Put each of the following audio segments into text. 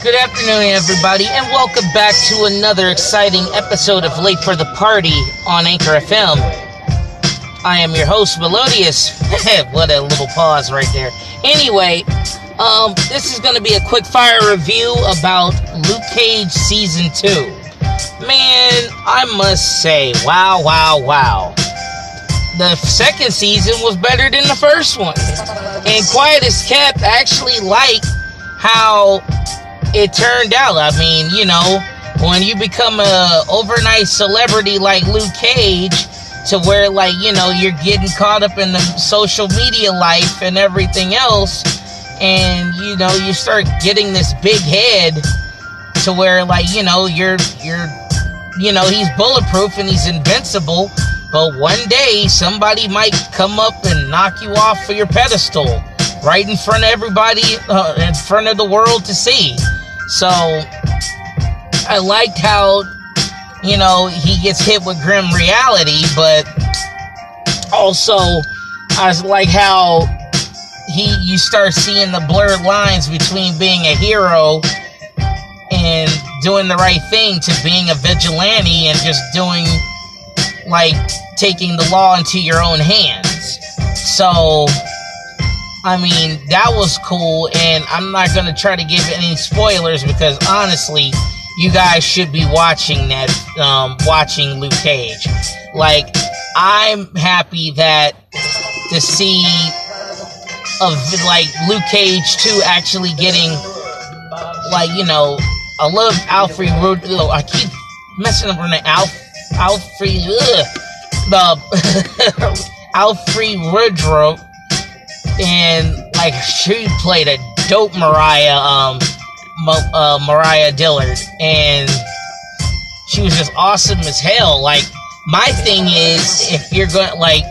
Good afternoon, everybody, and welcome back to another exciting episode of Late for the Party on Anchor FM. I am your host, Melodious. what a little pause right there. Anyway, um, this is going to be a quick fire review about Luke Cage Season 2. Man, I must say, wow, wow, wow. The second season was better than the first one. And Quiet as Kept actually liked how it turned out. I mean, you know, when you become a overnight celebrity like Luke Cage, to where like you know you're getting caught up in the social media life and everything else, and you know you start getting this big head to where like you know you're you're you know he's bulletproof and he's invincible. But one day somebody might come up and knock you off for your pedestal right in front of everybody, uh, in front of the world to see. So I liked how, you know, he gets hit with grim reality, but also I like how he you start seeing the blurred lines between being a hero and doing the right thing to being a vigilante and just doing like taking the law into your own hands. So I mean, that was cool, and I'm not gonna try to give any spoilers because honestly, you guys should be watching that, um, watching Luke Cage. Like, I'm happy that to see of like Luke Cage 2 actually getting like you know I love Alfred Woodrow. I keep messing up on the Alf Alfred the Alfred Woodrow and like she played a dope Mariah, um, uh, Mariah Dillard, and she was just awesome as hell. Like my thing is, if you're going like,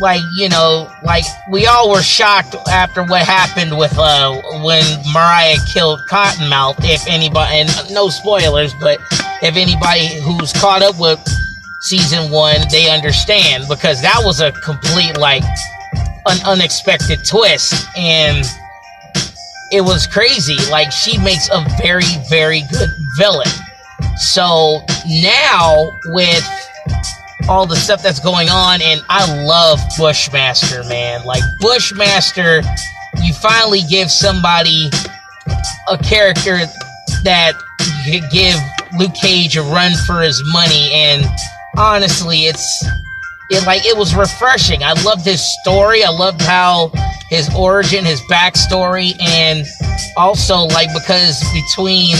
like you know, like we all were shocked after what happened with uh when Mariah killed Cottonmouth. If anybody, and no spoilers, but if anybody who's caught up with season one, they understand because that was a complete like an unexpected twist and it was crazy. Like she makes a very very good villain. So now with all the stuff that's going on and i love bushmaster man. Like bushmaster you finally give somebody a character that could give luke cage a run for his money and honestly it's it like it was refreshing. I loved his story. I loved how his origin, his backstory, and also like because between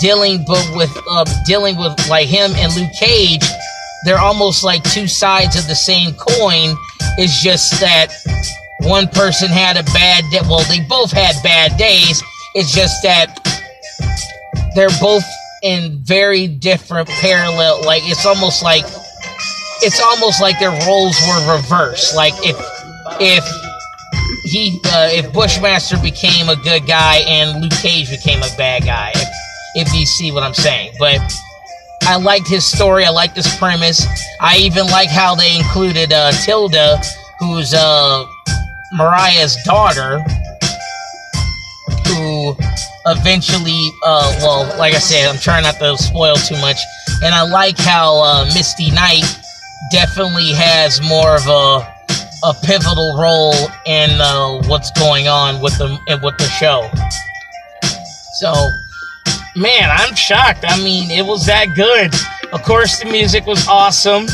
dealing but with uh, dealing with like him and Luke Cage, they're almost like two sides of the same coin. It's just that one person had a bad day. Well, they both had bad days. It's just that they're both in very different parallel. Like it's almost like it's almost like their roles were reversed. Like if if he uh, if Bushmaster became a good guy and Luke Cage became a bad guy, if, if you see what I'm saying. But I liked his story. I liked his premise. I even like how they included uh, Tilda, who's uh, Mariah's daughter, who eventually, uh, well, like I said, I'm trying not to spoil too much. And I like how uh, Misty Knight definitely has more of a a pivotal role in uh, what's going on with the with the show. So, man, I'm shocked. I mean, it was that good. Of course, the music was awesome.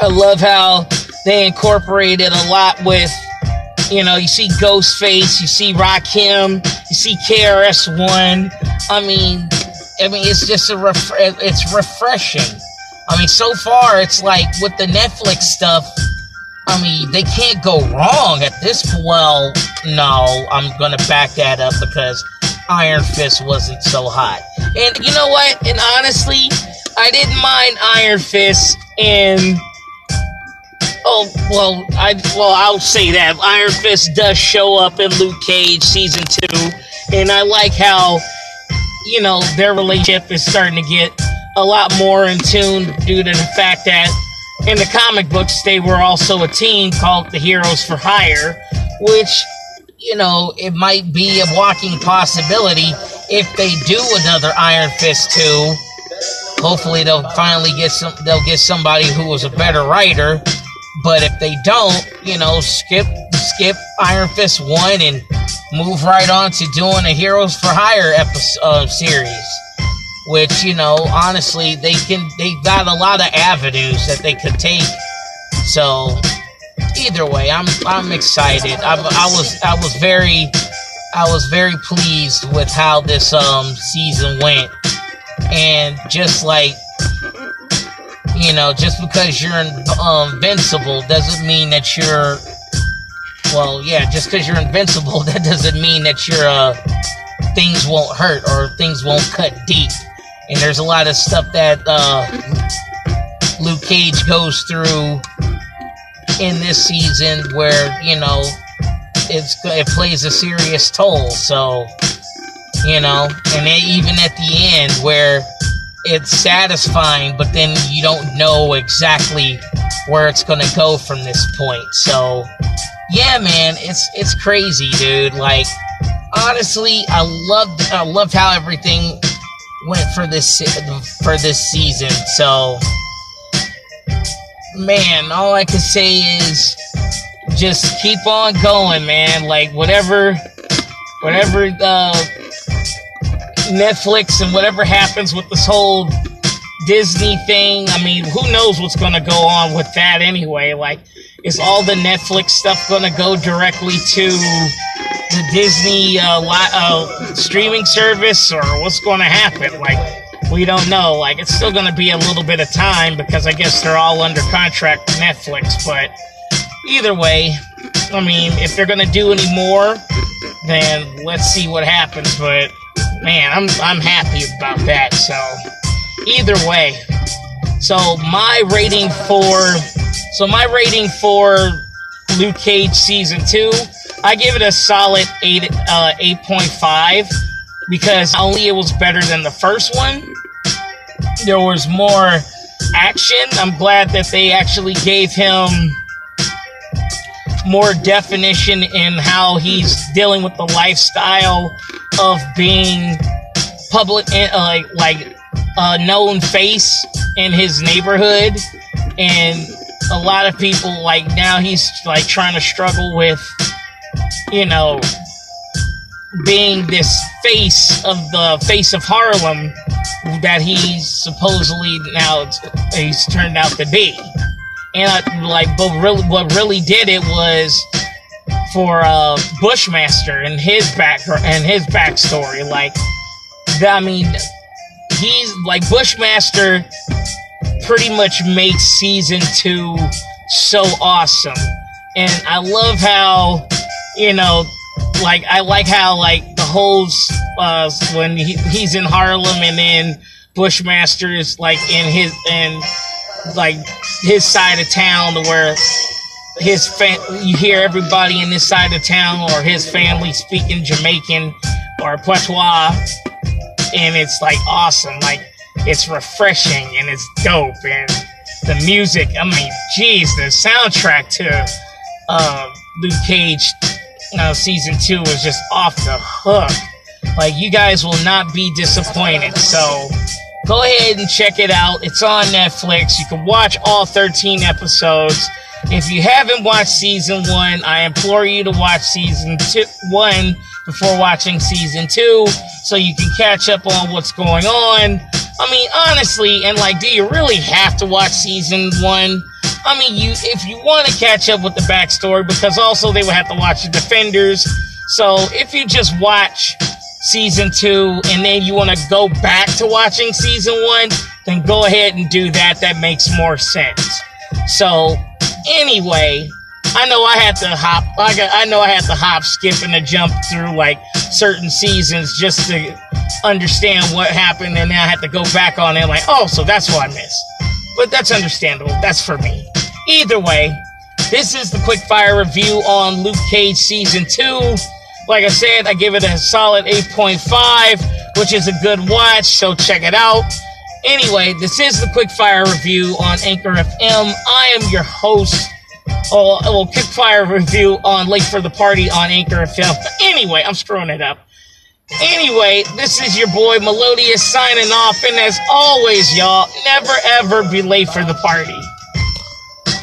I love how they incorporated a lot with, you know, you see Ghostface, you see Rakim, you see KRS One. I mean, I mean, it's just a ref- it's refreshing I mean, so far it's like with the Netflix stuff. I mean, they can't go wrong at this. Well, no, I'm gonna back that up because Iron Fist wasn't so hot. And you know what? And honestly, I didn't mind Iron Fist and oh well, I well I'll say that Iron Fist does show up in Luke Cage season two, and I like how you know their relationship is starting to get a lot more in tune due to the fact that in the comic books they were also a team called the Heroes for Hire, which you know, it might be a walking possibility if they do another Iron Fist 2. Hopefully they'll finally get some they'll get somebody who was a better writer. But if they don't, you know, skip skip Iron Fist 1 and move right on to doing a Heroes for Hire episode uh, series. Which, you know, honestly, they can they got a lot of avenues that they could take. So either way, I'm I'm excited. I, I was I was very I was very pleased with how this um season went, and just like you know, just because you're invincible doesn't mean that you're well, yeah, just because you're invincible, that doesn't mean that you're uh things won't hurt or things won't cut deep. And there's a lot of stuff that uh, Luke Cage goes through in this season where you know it's it plays a serious toll. So you know, and even at the end where it's satisfying, but then you don't know exactly where it's gonna go from this point. So yeah, man, it's it's crazy, dude. Like honestly, I loved I loved how everything went for this for this season. So man, all I can say is just keep on going, man. Like whatever, whatever uh, Netflix and whatever happens with this whole Disney thing. I mean, who knows what's going to go on with that anyway? Like, is all the Netflix stuff going to go directly to the Disney uh, li- uh, streaming service, or what's going to happen? Like we don't know. Like, it's still going to be a little bit of time because I guess they're all under contract with Netflix. But either way, I mean, if they're going to do any more, then let's see what happens. But man, I'm I'm happy about that. So either way, so my rating for so my rating for Luke Cage season two, I give it a solid eight uh, eight point five because only it was better than the first one. There was more action. I'm glad that they actually gave him more definition in how he's dealing with the lifestyle of being public, uh, like like a known face in his neighborhood, and a lot of people like now he's like trying to struggle with, you know, being this face of the face of Harlem that he's supposedly now he's turned out to be. And I, like, but really, what really did it was for uh, Bushmaster and his back and his backstory. Like, I mean, he's like Bushmaster pretty much made season two so awesome, and I love how you know like I like how like the whole uh, when he, he's in Harlem and then Bushmaster is like in his and like his side of town where his fa- you hear everybody in this side of town or his family speaking Jamaican or Patois and it's like awesome. Like it's refreshing and it's dope and the music I mean geez the soundtrack to uh, Luke Cage uh, season two was just off the hook. Like, you guys will not be disappointed. So, go ahead and check it out. It's on Netflix. You can watch all 13 episodes. If you haven't watched season one, I implore you to watch season two, one before watching season two so you can catch up on what's going on. I mean, honestly, and like, do you really have to watch season one? I mean, you if you want to catch up with the backstory, because also they would have to watch the Defenders. So if you just watch season two and then you want to go back to watching season one, then go ahead and do that. That makes more sense. So anyway, I know I had to hop. I got, I know I had to hop, skip, and to jump through like certain seasons just to understand what happened, and then I had to go back on it. Like, oh, so that's what I missed. But that's understandable. That's for me. Either way, this is the quick fire review on Luke Cage season two. Like I said, I give it a solid 8.5, which is a good watch, so check it out. Anyway, this is the quick fire review on Anchor FM. I am your host, Oh, well, Kickfire review on Late for the Party on Anchor FM. Anyway, I'm screwing it up. Anyway, this is your boy Melodious signing off, and as always, y'all, never ever be late for the party.